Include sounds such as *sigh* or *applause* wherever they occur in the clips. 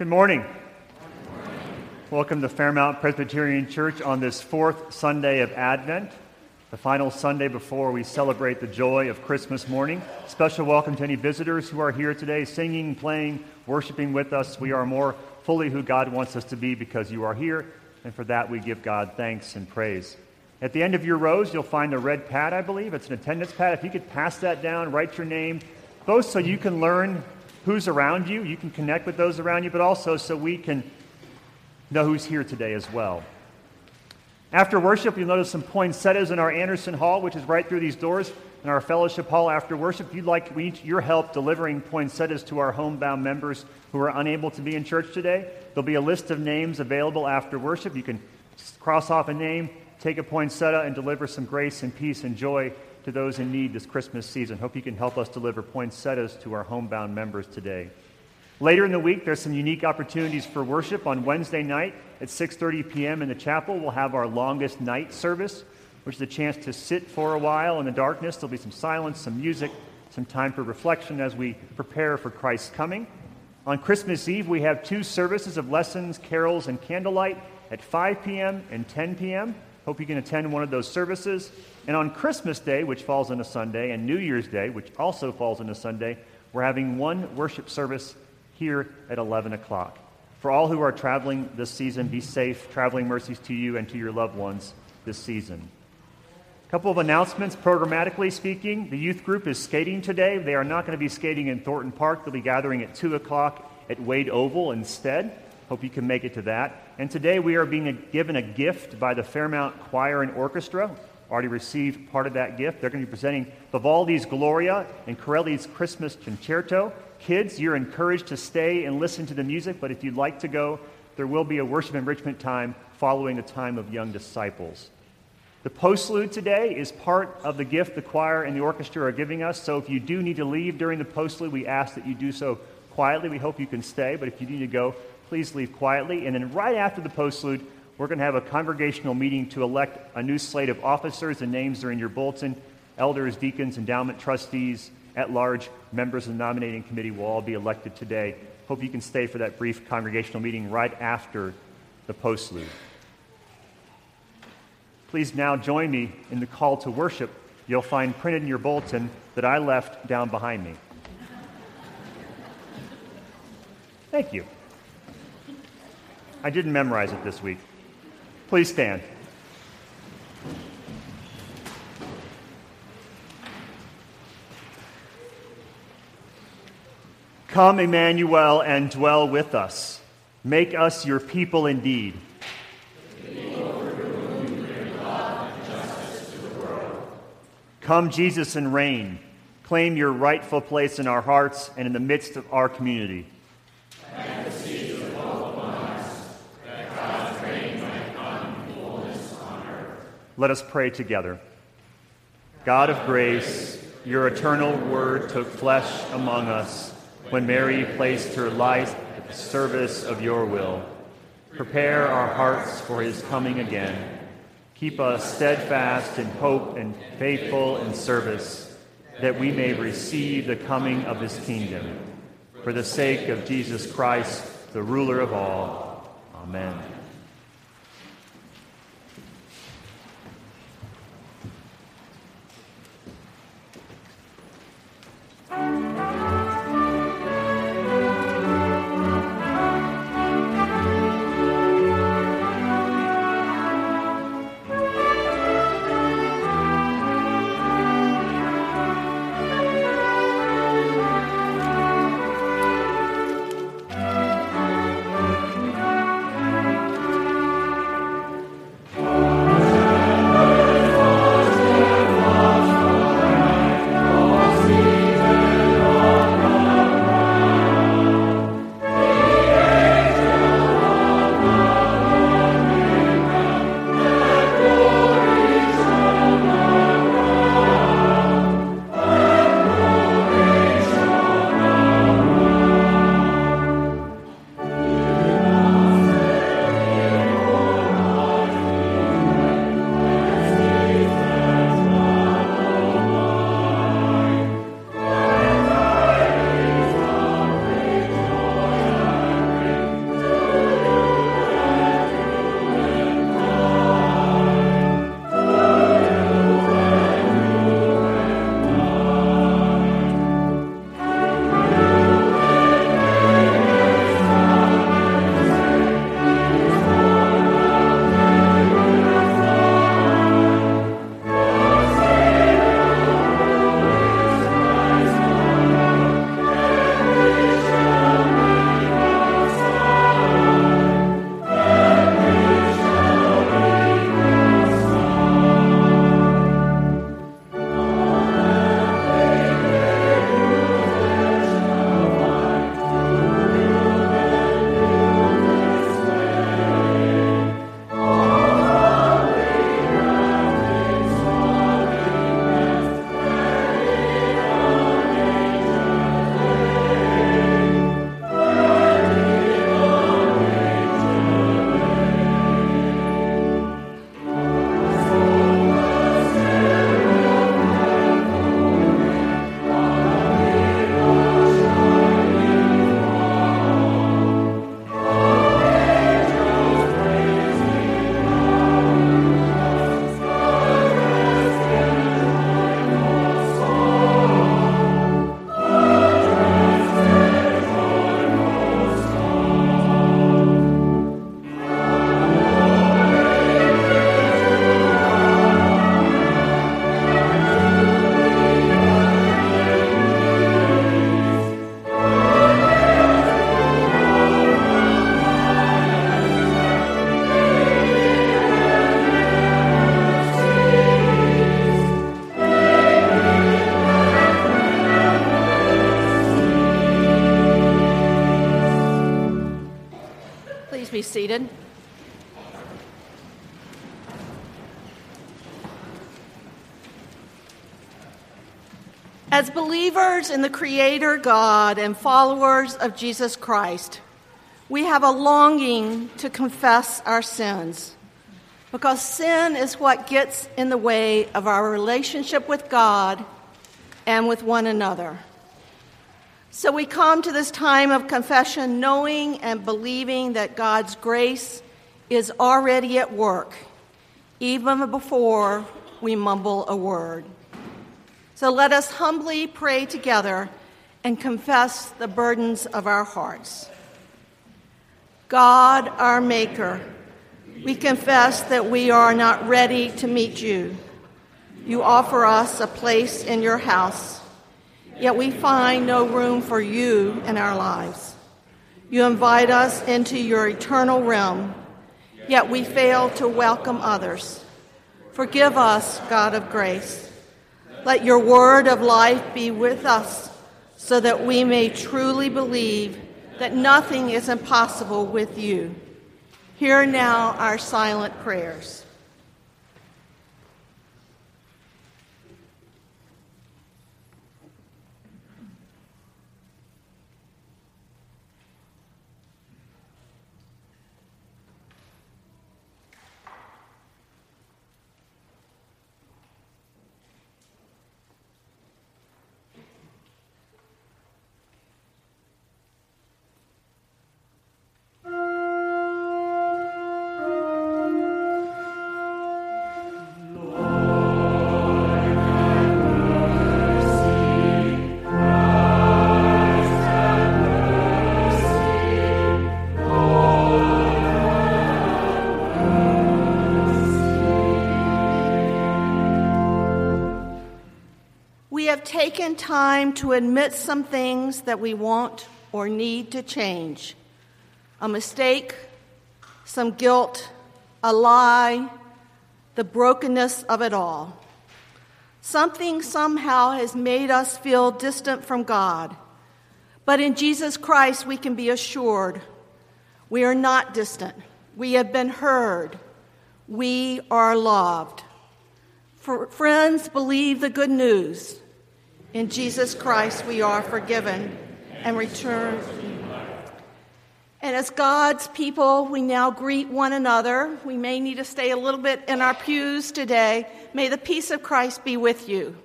Good morning. Welcome to Fairmount Presbyterian Church on this fourth Sunday of Advent, the final Sunday before we celebrate the joy of Christmas morning. Special welcome to any visitors who are here today, singing, playing, worshiping with us. We are more fully who God wants us to be because you are here, and for that we give God thanks and praise. At the end of your rows, you'll find a red pad, I believe. It's an attendance pad. If you could pass that down, write your name, both so you can learn who's around you. You can connect with those around you, but also so we can know who's here today as well. After worship, you'll notice some poinsettias in our Anderson Hall, which is right through these doors, in our fellowship hall after worship. If you'd like we need your help delivering poinsettias to our homebound members who are unable to be in church today, there'll be a list of names available after worship. You can cross off a name, take a poinsettia, and deliver some grace and peace and joy to those in need this Christmas season. Hope you can help us deliver poinsettias to our homebound members today. Later in the week, there's some unique opportunities for worship. On Wednesday night at 6:30 p.m. in the chapel, we'll have our longest night service, which is a chance to sit for a while in the darkness. There'll be some silence, some music, some time for reflection as we prepare for Christ's coming. On Christmas Eve, we have two services of lessons, carols, and candlelight at 5 p.m. and 10 p.m. Hope you can attend one of those services. And on Christmas Day, which falls on a Sunday, and New Year's Day, which also falls on a Sunday, we're having one worship service here at 11 o'clock. For all who are traveling this season, be safe. Traveling mercies to you and to your loved ones this season. A couple of announcements, programmatically speaking. The youth group is skating today. They are not going to be skating in Thornton Park. They'll be gathering at 2 o'clock at Wade Oval instead. Hope you can make it to that. And today we are being given a gift by the Fairmount Choir and Orchestra. Already received part of that gift. They're going to be presenting Vivaldi's Gloria and Corelli's Christmas Concerto. Kids, you're encouraged to stay and listen to the music, but if you'd like to go, there will be a worship enrichment time following the time of young disciples. The postlude today is part of the gift the choir and the orchestra are giving us. So if you do need to leave during the postlude, we ask that you do so quietly. We hope you can stay, but if you need to go, please leave quietly. And then right after the postlude, we're going to have a congregational meeting to elect a new slate of officers. The names are in your bulletin elders, deacons, endowment trustees, at large members of the nominating committee will all be elected today. Hope you can stay for that brief congregational meeting right after the postlude. Please now join me in the call to worship you'll find printed in your bulletin that I left down behind me. Thank you. I didn't memorize it this week. Please stand. Come, Emmanuel, and dwell with us. Make us your people indeed. Come, Jesus, and reign. Claim your rightful place in our hearts and in the midst of our community. Let us pray together. God of grace, your eternal word took flesh among us when Mary placed her life at the service of your will. Prepare our hearts for his coming again. Keep us steadfast in hope and faithful in service, that we may receive the coming of his kingdom. For the sake of Jesus Christ, the ruler of all. Amen. seated. As believers in the Creator God and followers of Jesus Christ, we have a longing to confess our sins because sin is what gets in the way of our relationship with God and with one another. So we come to this time of confession knowing and believing that God's grace is already at work, even before we mumble a word. So let us humbly pray together and confess the burdens of our hearts. God, our Maker, we confess that we are not ready to meet you. You offer us a place in your house, yet we find no room for you in our lives. You invite us into your eternal realm, yet we fail to welcome others. Forgive us, God of grace. Let your word of life be with us so that we may truly believe that nothing is impossible with you. Hear now our silent prayers. Taken time to admit some things that we want or need to change a mistake, some guilt, a lie, the brokenness of it all. Something somehow has made us feel distant from God. But in Jesus Christ, we can be assured we are not distant. We have been heard. We are loved. For friends, believe the good news. In Jesus Christ, we are forgiven and return. And as God's people, we now greet one another. We may need to stay a little bit in our pews today. May the peace of Christ be with you.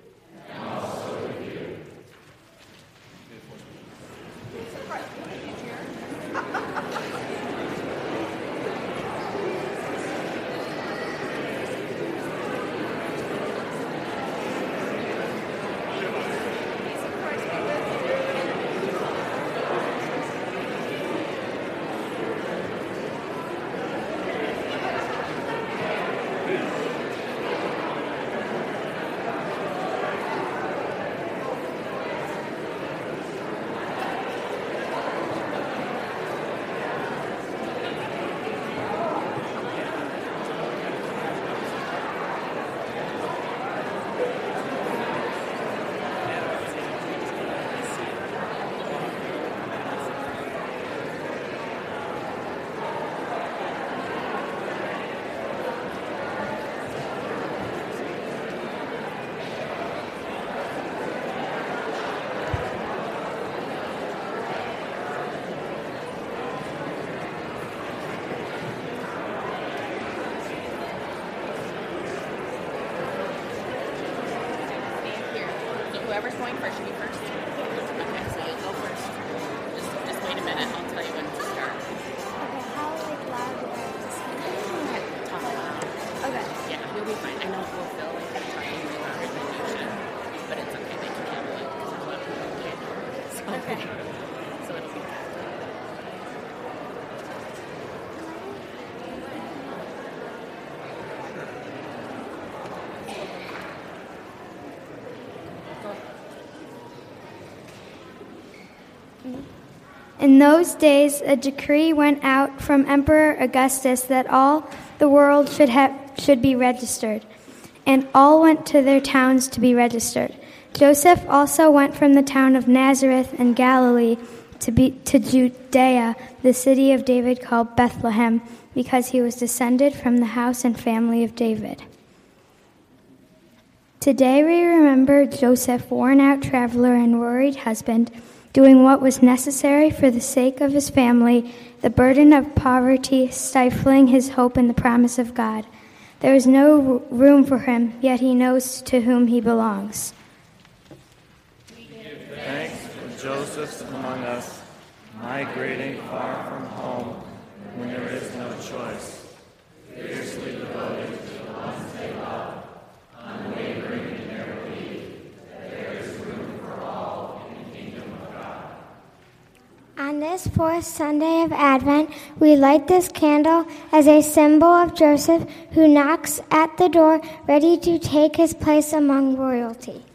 In those days, a decree went out from Emperor Augustus that all the world should, should be registered, and all went to their towns to be registered. Joseph also went from the town of Nazareth in Galilee to, be, to Judea, the city of David called Bethlehem, because he was descended from the house and family of David. Today we remember Joseph, worn out traveler and worried husband, doing what was necessary for the sake of his family, the burden of poverty stifling his hope in the promise of God. There is no room for him, yet he knows to whom he belongs. We give Thanks for Joseph's among us, migrating far from home when there is no choice. Fiercely devoted to the ones they love, unwavering in their belief that there is room for all in the kingdom of God. On this fourth Sunday of Advent, we light this candle as a symbol of Joseph who knocks at the door ready to take his place among royalty.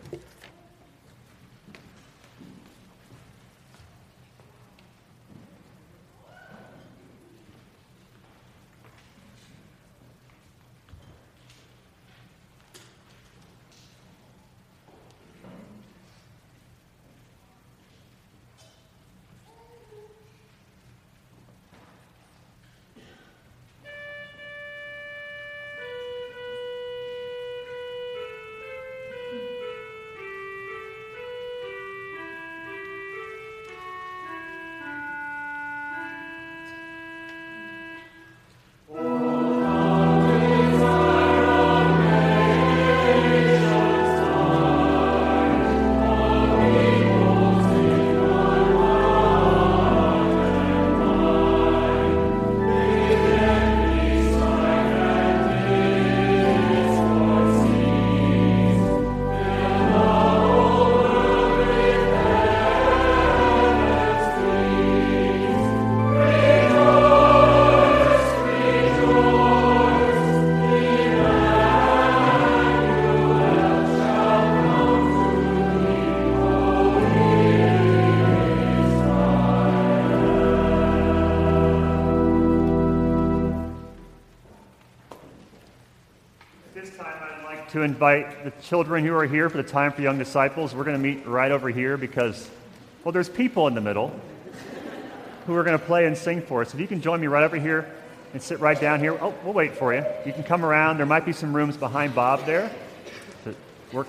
To invite the children who are here for the Time for Young Disciples. We're going to meet right over here because, well, there's people in the middle who are going to play and sing for us. If you can join me right over here and sit right down here. Oh, we'll wait for you. You can come around. There might be some rooms behind Bob there. To work.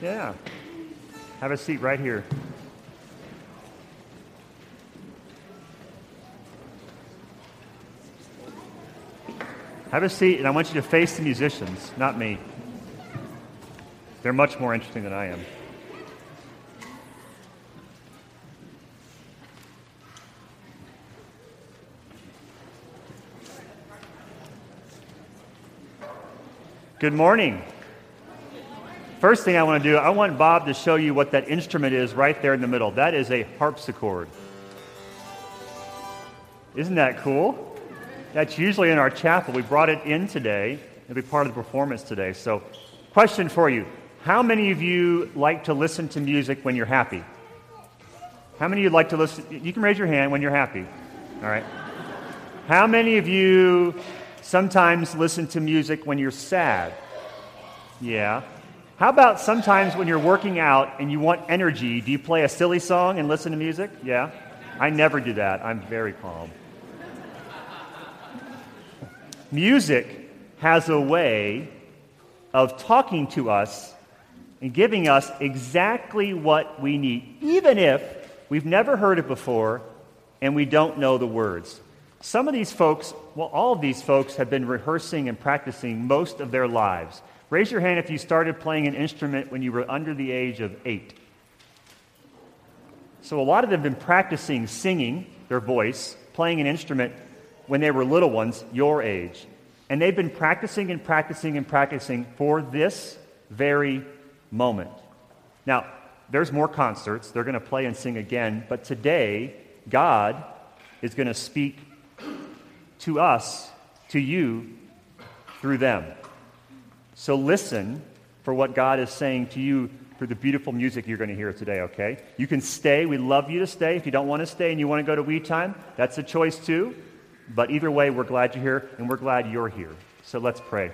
Yeah. Have a seat right here. Have a seat, and I want you to face the musicians, not me. They're much more interesting than I am. Good morning. First thing I want to do, I want Bob to show you what that instrument is right there in the middle. That is a harpsichord. Isn't that cool? That's usually in our chapel. We brought it in today. It'll be part of the performance today. So, question for you How many of you like to listen to music when you're happy? How many of you like to listen? You can raise your hand when you're happy. All right. How many of you sometimes listen to music when you're sad? Yeah. How about sometimes when you're working out and you want energy, do you play a silly song and listen to music? Yeah. I never do that. I'm very calm. Music has a way of talking to us and giving us exactly what we need, even if we've never heard it before and we don't know the words. Some of these folks, well, all of these folks have been rehearsing and practicing most of their lives. Raise your hand if you started playing an instrument when you were under the age of eight. So, a lot of them have been practicing singing their voice, playing an instrument when they were little ones, your age. And they've been practicing and practicing and practicing for this very moment. Now, there's more concerts. They're going to play and sing again. But today, God is going to speak to us, to you, through them. So listen for what God is saying to you through the beautiful music you're going to hear today, okay? You can stay. We love you to stay. If you don't want to stay and you want to go to We Time, that's a choice too. But either way, we're glad you're here and we're glad you're here. So let's pray.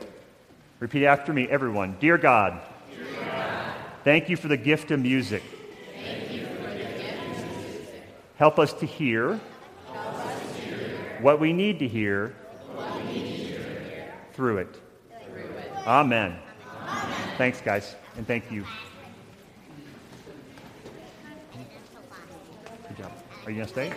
Repeat after me, everyone. Dear God, thank you for the gift of music. Help us to hear, what we need to hear, through it. through it. Amen. Thanks, guys, and thank you. Good job. Are you going to stay?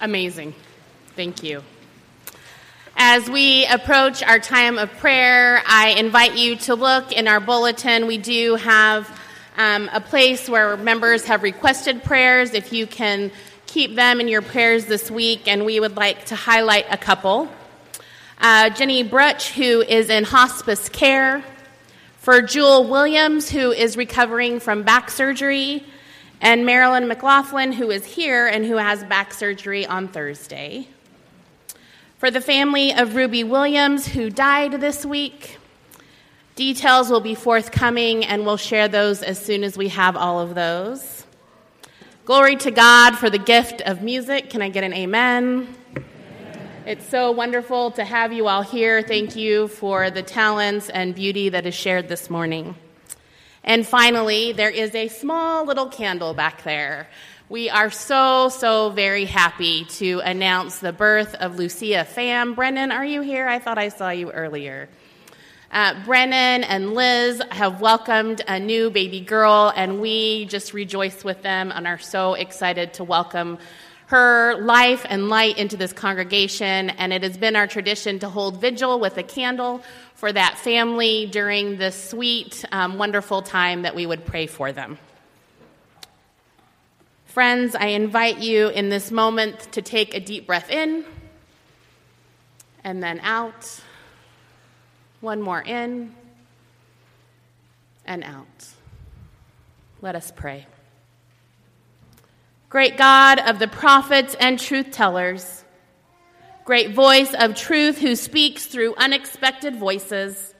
Amazing. Thank you. As we approach our time of prayer, I invite you to look in our bulletin. We do have um, a place where members have requested prayers. If you can keep them in your prayers this week, and we would like to highlight a couple. Uh, Jenny Brutch, who is in hospice care, for Jewel Williams, who is recovering from back surgery, and Marilyn McLaughlin, who is here and who has back surgery on Thursday. For the family of Ruby Williams, who died this week, details will be forthcoming and we'll share those as soon as we have all of those. Glory to God for the gift of music. Can I get an amen? It's so wonderful to have you all here. Thank you for the talents and beauty that is shared this morning. And finally, there is a small little candle back there. We are so, so very happy to announce the birth of Lucia Pham. Brennan, are you here? I thought I saw you earlier. Uh, Brennan and Liz have welcomed a new baby girl, and we just rejoice with them and are so excited to welcome her life and light into this congregation. And it has been our tradition to hold vigil with a candle for that family during this sweet, um, wonderful time that we would pray for them. Friends, I invite you in this moment to take a deep breath in and then out. One more in and out. Let us pray. Great God of the prophets and truth tellers, great voice of truth who speaks through unexpected voices,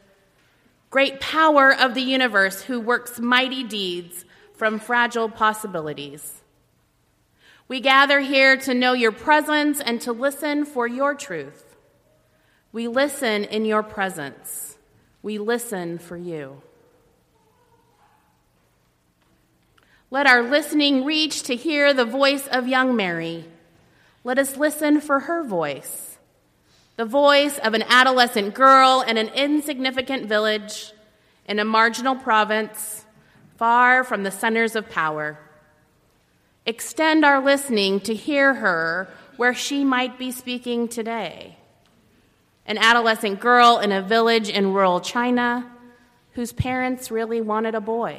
great power of the universe who works mighty deeds from fragile possibilities. We gather here to know your presence and to listen for your truth. We listen in your presence. We listen for you. Let our listening reach to hear the voice of young Mary let us listen for her voice, the voice of an adolescent girl in an insignificant village in a marginal province far from the centers of power. Extend our listening to hear her where she might be speaking today. An adolescent girl in a village in rural China whose parents really wanted a boy.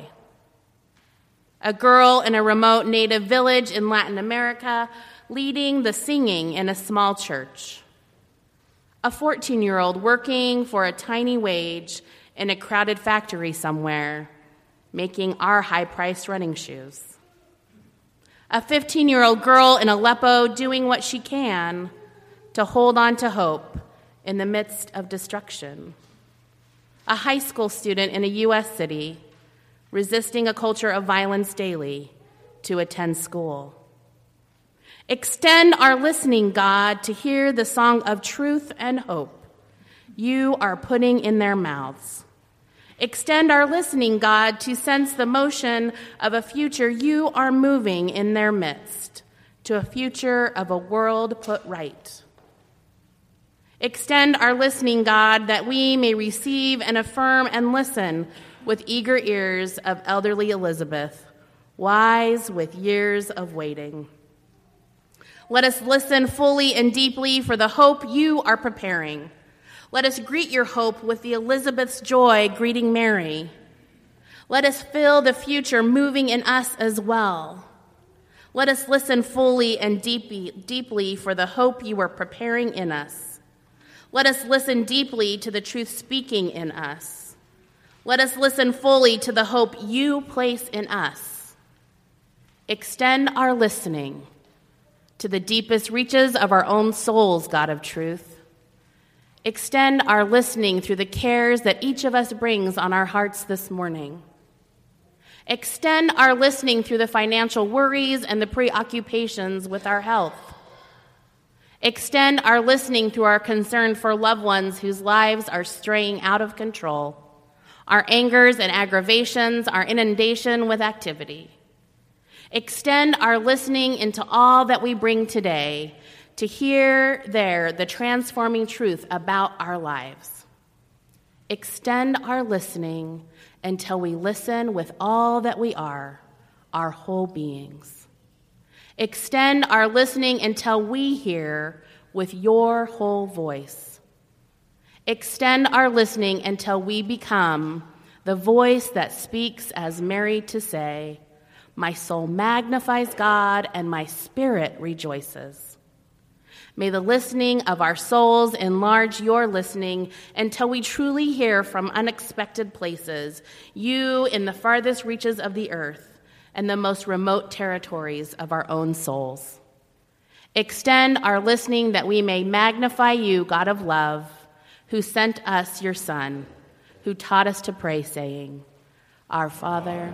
A girl in a remote native village in Latin America leading the singing in a small church. A 14 year old working for a tiny wage in a crowded factory somewhere, making our high priced running shoes. A 15 year old girl in Aleppo doing what she can to hold on to hope in the midst of destruction. A high school student in a U.S. city resisting a culture of violence daily to attend school. Extend our listening, God, to hear the song of truth and hope you are putting in their mouths. Extend our listening, God, to sense the motion of a future you are moving in their midst, to a future of a world put right. Extend our listening, God, that we may receive and affirm and listen with eager ears of elderly Elizabeth, wise with years of waiting. Let us listen fully and deeply for the hope you are preparing. Let us greet your hope with the Elizabeth's joy greeting Mary. Let us feel the future moving in us as well. Let us listen fully and deeply, deeply for the hope you are preparing in us. Let us listen deeply to the truth speaking in us. Let us listen fully to the hope you place in us. Extend our listening to the deepest reaches of our own souls, God of truth. Extend our listening through the cares that each of us brings on our hearts this morning. Extend our listening through the financial worries and the preoccupations with our health. Extend our listening through our concern for loved ones whose lives are straying out of control, our angers and aggravations, our inundation with activity. Extend our listening into all that we bring today to hear there the transforming truth about our lives. Extend our listening until we listen with all that we are, our whole beings. Extend our listening until we hear with your whole voice. Extend our listening until we become the voice that speaks as Mary to say, My soul magnifies God and my spirit rejoices. May the listening of our souls enlarge your listening until we truly hear from unexpected places, you in the farthest reaches of the earth and the most remote territories of our own souls. Extend our listening that we may magnify you, God of love, who sent us your Son, who taught us to pray, saying, Our Father,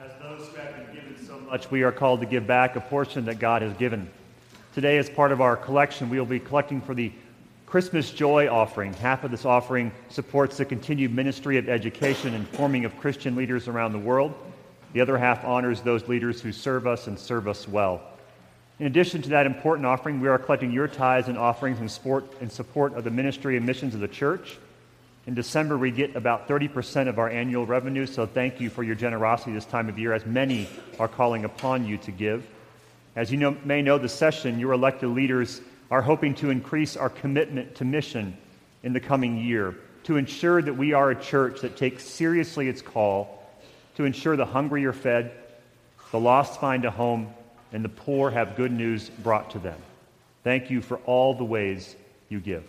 As those who have been given so much, we are called to give back a portion that God has given. Today, as part of our collection, we will be collecting for the Christmas Joy offering. Half of this offering supports the continued ministry of education and forming of Christian leaders around the world. The other half honors those leaders who serve us and serve us well. In addition to that important offering, we are collecting your tithes and offerings in support, of the ministry and missions of the church. In December, we get about 30% of our annual revenue, so thank you for your generosity this time of year, as many are calling upon you to give. As you know, may know, the session, your elected leaders are hoping to increase our commitment to mission in the coming year, to ensure that we are a church that takes seriously its call, to ensure the hungry are fed, the lost find a home, and the poor have good news brought to them. Thank you for all the ways you give.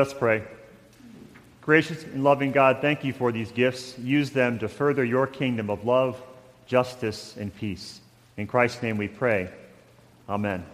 Us pray. Gracious and loving God, thank you for these gifts. Use them to further your kingdom of love, justice, and peace. In Christ's name we pray. Amen.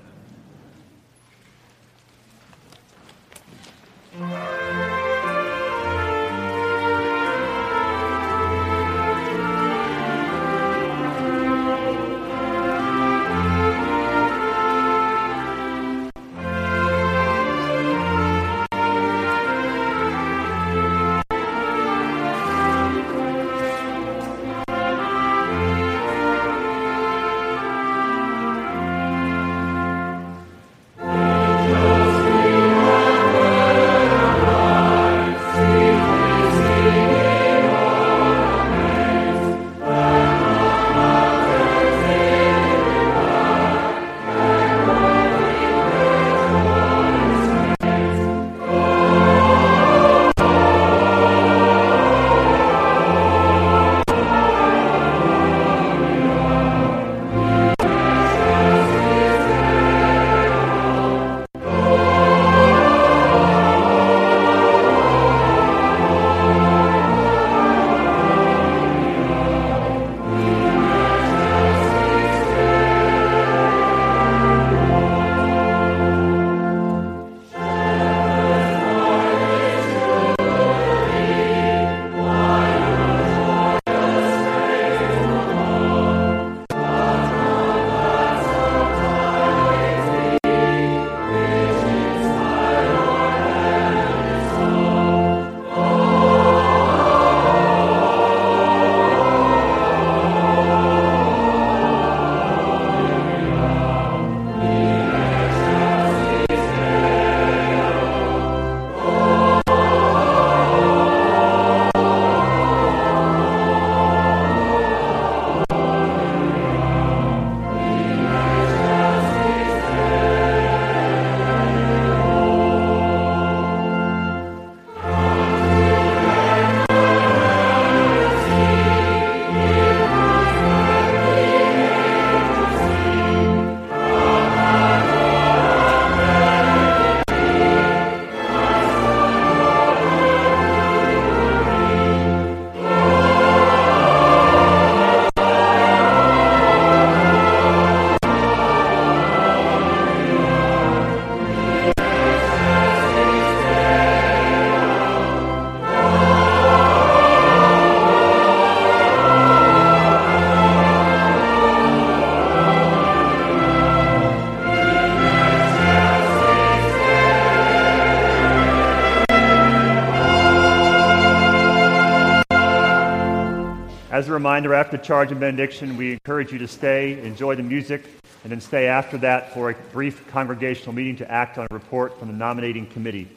As a reminder, after charge and benediction, we encourage you to stay, enjoy the music, and then stay after that for a brief congregational meeting to act on a report from the nominating committee.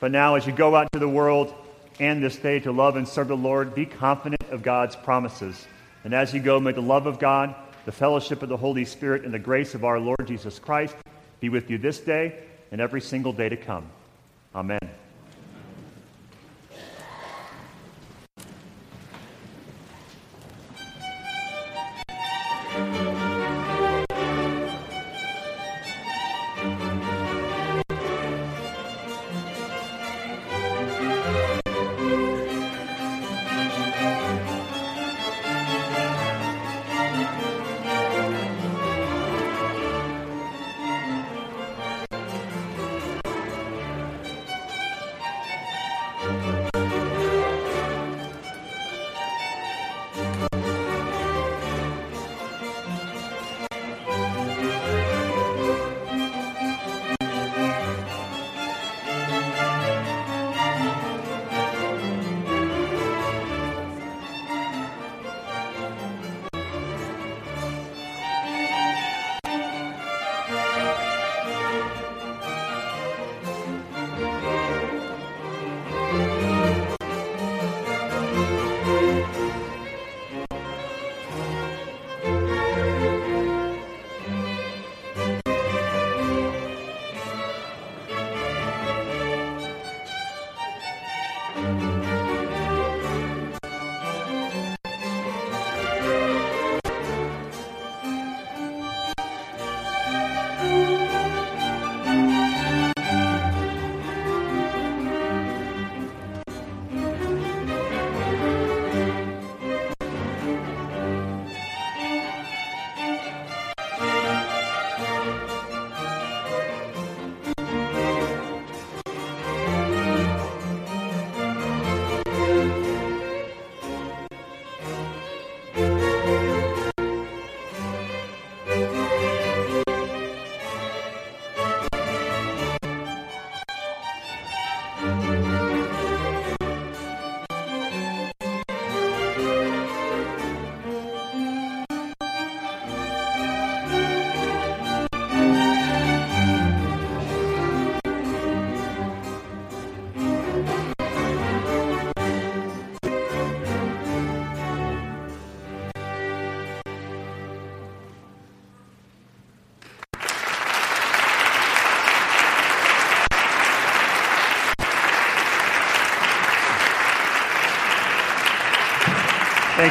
But now, as you go out into the world and this day to love and serve the Lord, be confident of God's promises. And as you go, may the love of God, the fellowship of the Holy Spirit, and the grace of our Lord Jesus Christ be with you this day and every single day to come. Amen.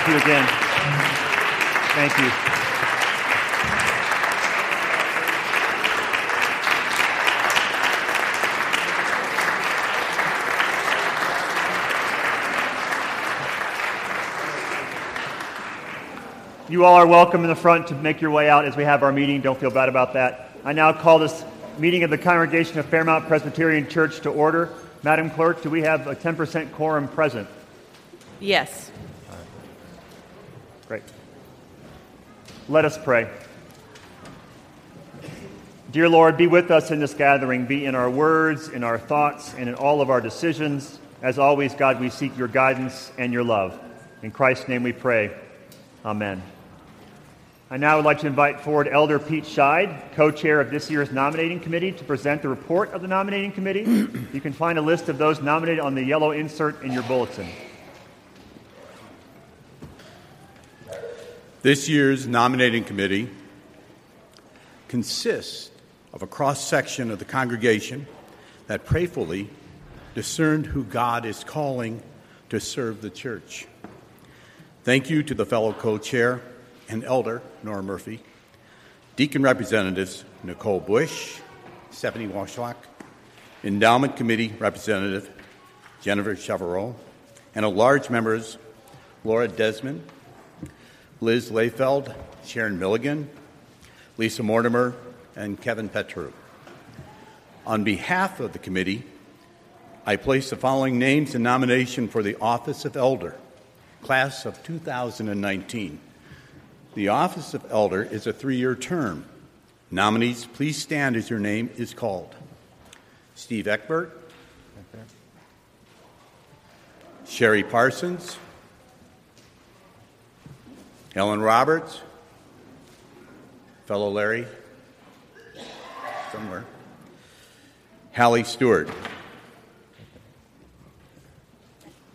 Thank you again. Thank you. You all are welcome in the front to make your way out as we have our meeting. Don't feel bad about that. I now call this meeting of the congregation of Fairmount Presbyterian Church to order. Madam Clerk, do we have a 10% quorum present? Yes. Great. Let us pray. Dear Lord, be with us in this gathering. Be in our words, in our thoughts, and in all of our decisions. As always, God, we seek your guidance and your love. In Christ's name we pray. Amen. I now would like to invite forward Elder Pete Scheid, co chair of this year's nominating committee, to present the report of the nominating committee. you can find a list of those nominated on the yellow insert in your bulletin. This year's nominating committee consists of a cross section of the congregation that prayerfully discerned who God is calling to serve the church. Thank you to the fellow co chair and elder, Nora Murphy, deacon representatives, Nicole Bush, Stephanie Washlock, endowment committee representative, Jennifer Cheverot, and at large members, Laura Desmond, Liz Layfeld, Sharon Milligan, Lisa Mortimer, and Kevin Petru. On behalf of the committee, I place the following names in nomination for the office of elder, class of 2019. The office of elder is a three year term. Nominees, please stand as your name is called. Steve Eckbert, Sherry Parsons, Helen Roberts, fellow Larry, somewhere, Hallie Stewart.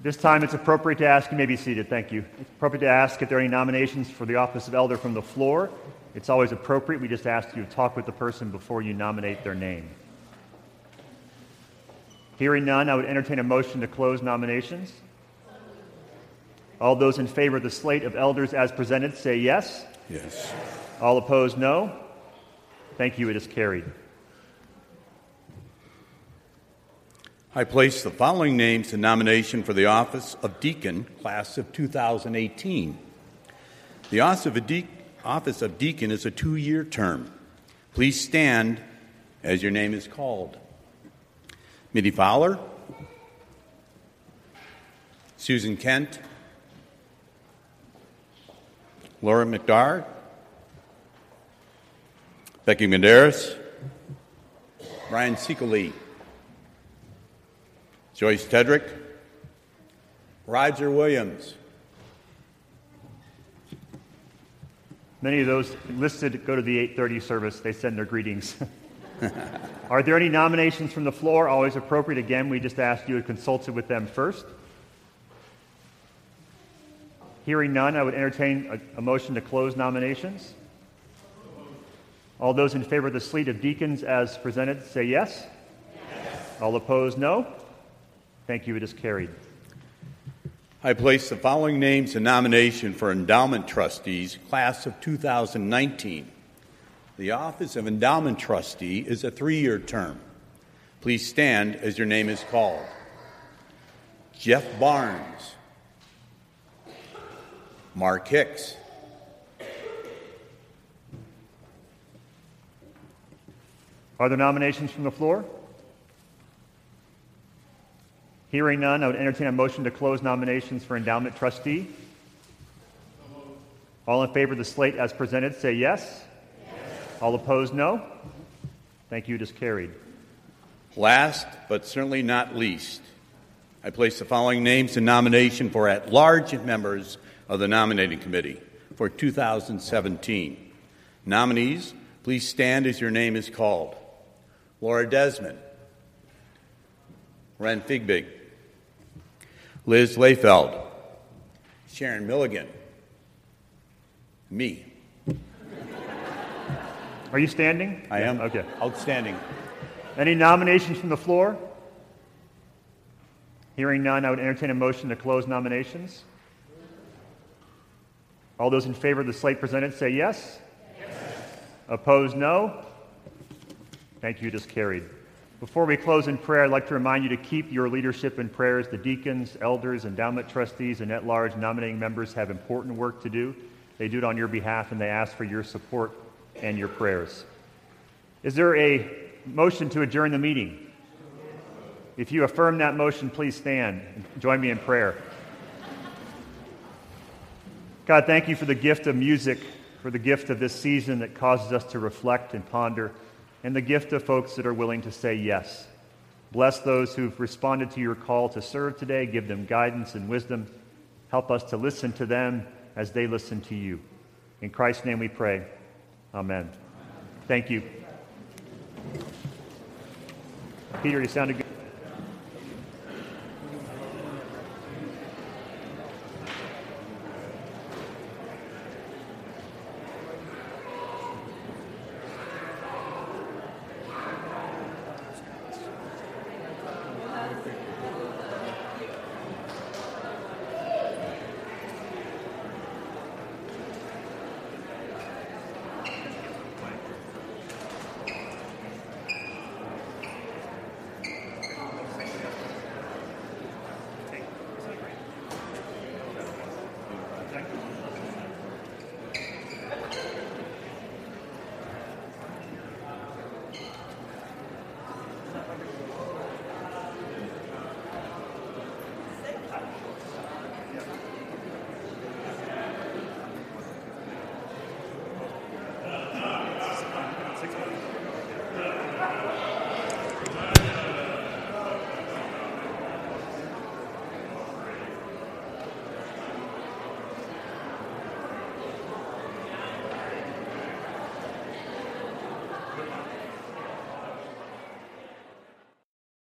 This time it's appropriate to ask, you may be seated, thank you. It's appropriate to ask if there are any nominations for the office of elder from the floor. It's always appropriate. We just ask you to talk with the person before you nominate their name. Hearing none, I would entertain a motion to close nominations. All those in favor of the slate of elders as presented say yes. Yes. All opposed, no. Thank you. It is carried. I place the following names in nomination for the office of deacon, class of 2018. The office of, de- office of deacon is a two year term. Please stand as your name is called. Mitty Fowler, Susan Kent, Laura McDar, Becky Medeiros, Brian Seekely, Joyce Tedrick, Roger Williams, Many of those listed go to the 8:30 service. They send their greetings. *laughs* Are there any nominations from the floor? Always appropriate. Again, we just asked you to consult it with them first. Hearing none, I would entertain a, a motion to close nominations. All those in favor of the slate of deacons as presented say yes. yes. All opposed, no. Thank you. It is carried. I place the following names in nomination for endowment trustees, class of 2019. The office of endowment trustee is a three year term. Please stand as your name is called. Jeff Barnes, Mark Hicks, Are there nominations from the floor? Hearing none, I would entertain a motion to close nominations for endowment trustee. All in favor of the slate as presented say yes. yes. All opposed, no. Thank you. It is carried. Last, but certainly not least, I place the following names in nomination for at large members of the nominating committee for 2017. Nominees, please stand as your name is called Laura Desmond, Ren Figbig, Liz Layfeld, Sharon Milligan, me. Are you standing? I am. Okay. Outstanding. Any nominations from the floor? Hearing none, I would entertain a motion to close nominations. All those in favor of the slate presented say yes. yes. Opposed, no. Thank you, just carried. Before we close in prayer, I'd like to remind you to keep your leadership in prayers. The deacons, elders, endowment trustees, and at large nominating members have important work to do. They do it on your behalf and they ask for your support and your prayers. Is there a motion to adjourn the meeting? If you affirm that motion, please stand and join me in prayer. God, thank you for the gift of music, for the gift of this season that causes us to reflect and ponder, and the gift of folks that are willing to say yes. Bless those who've responded to your call to serve today. Give them guidance and wisdom. Help us to listen to them as they listen to you. In Christ's name we pray. Amen. Thank you. Peter, you sounded good.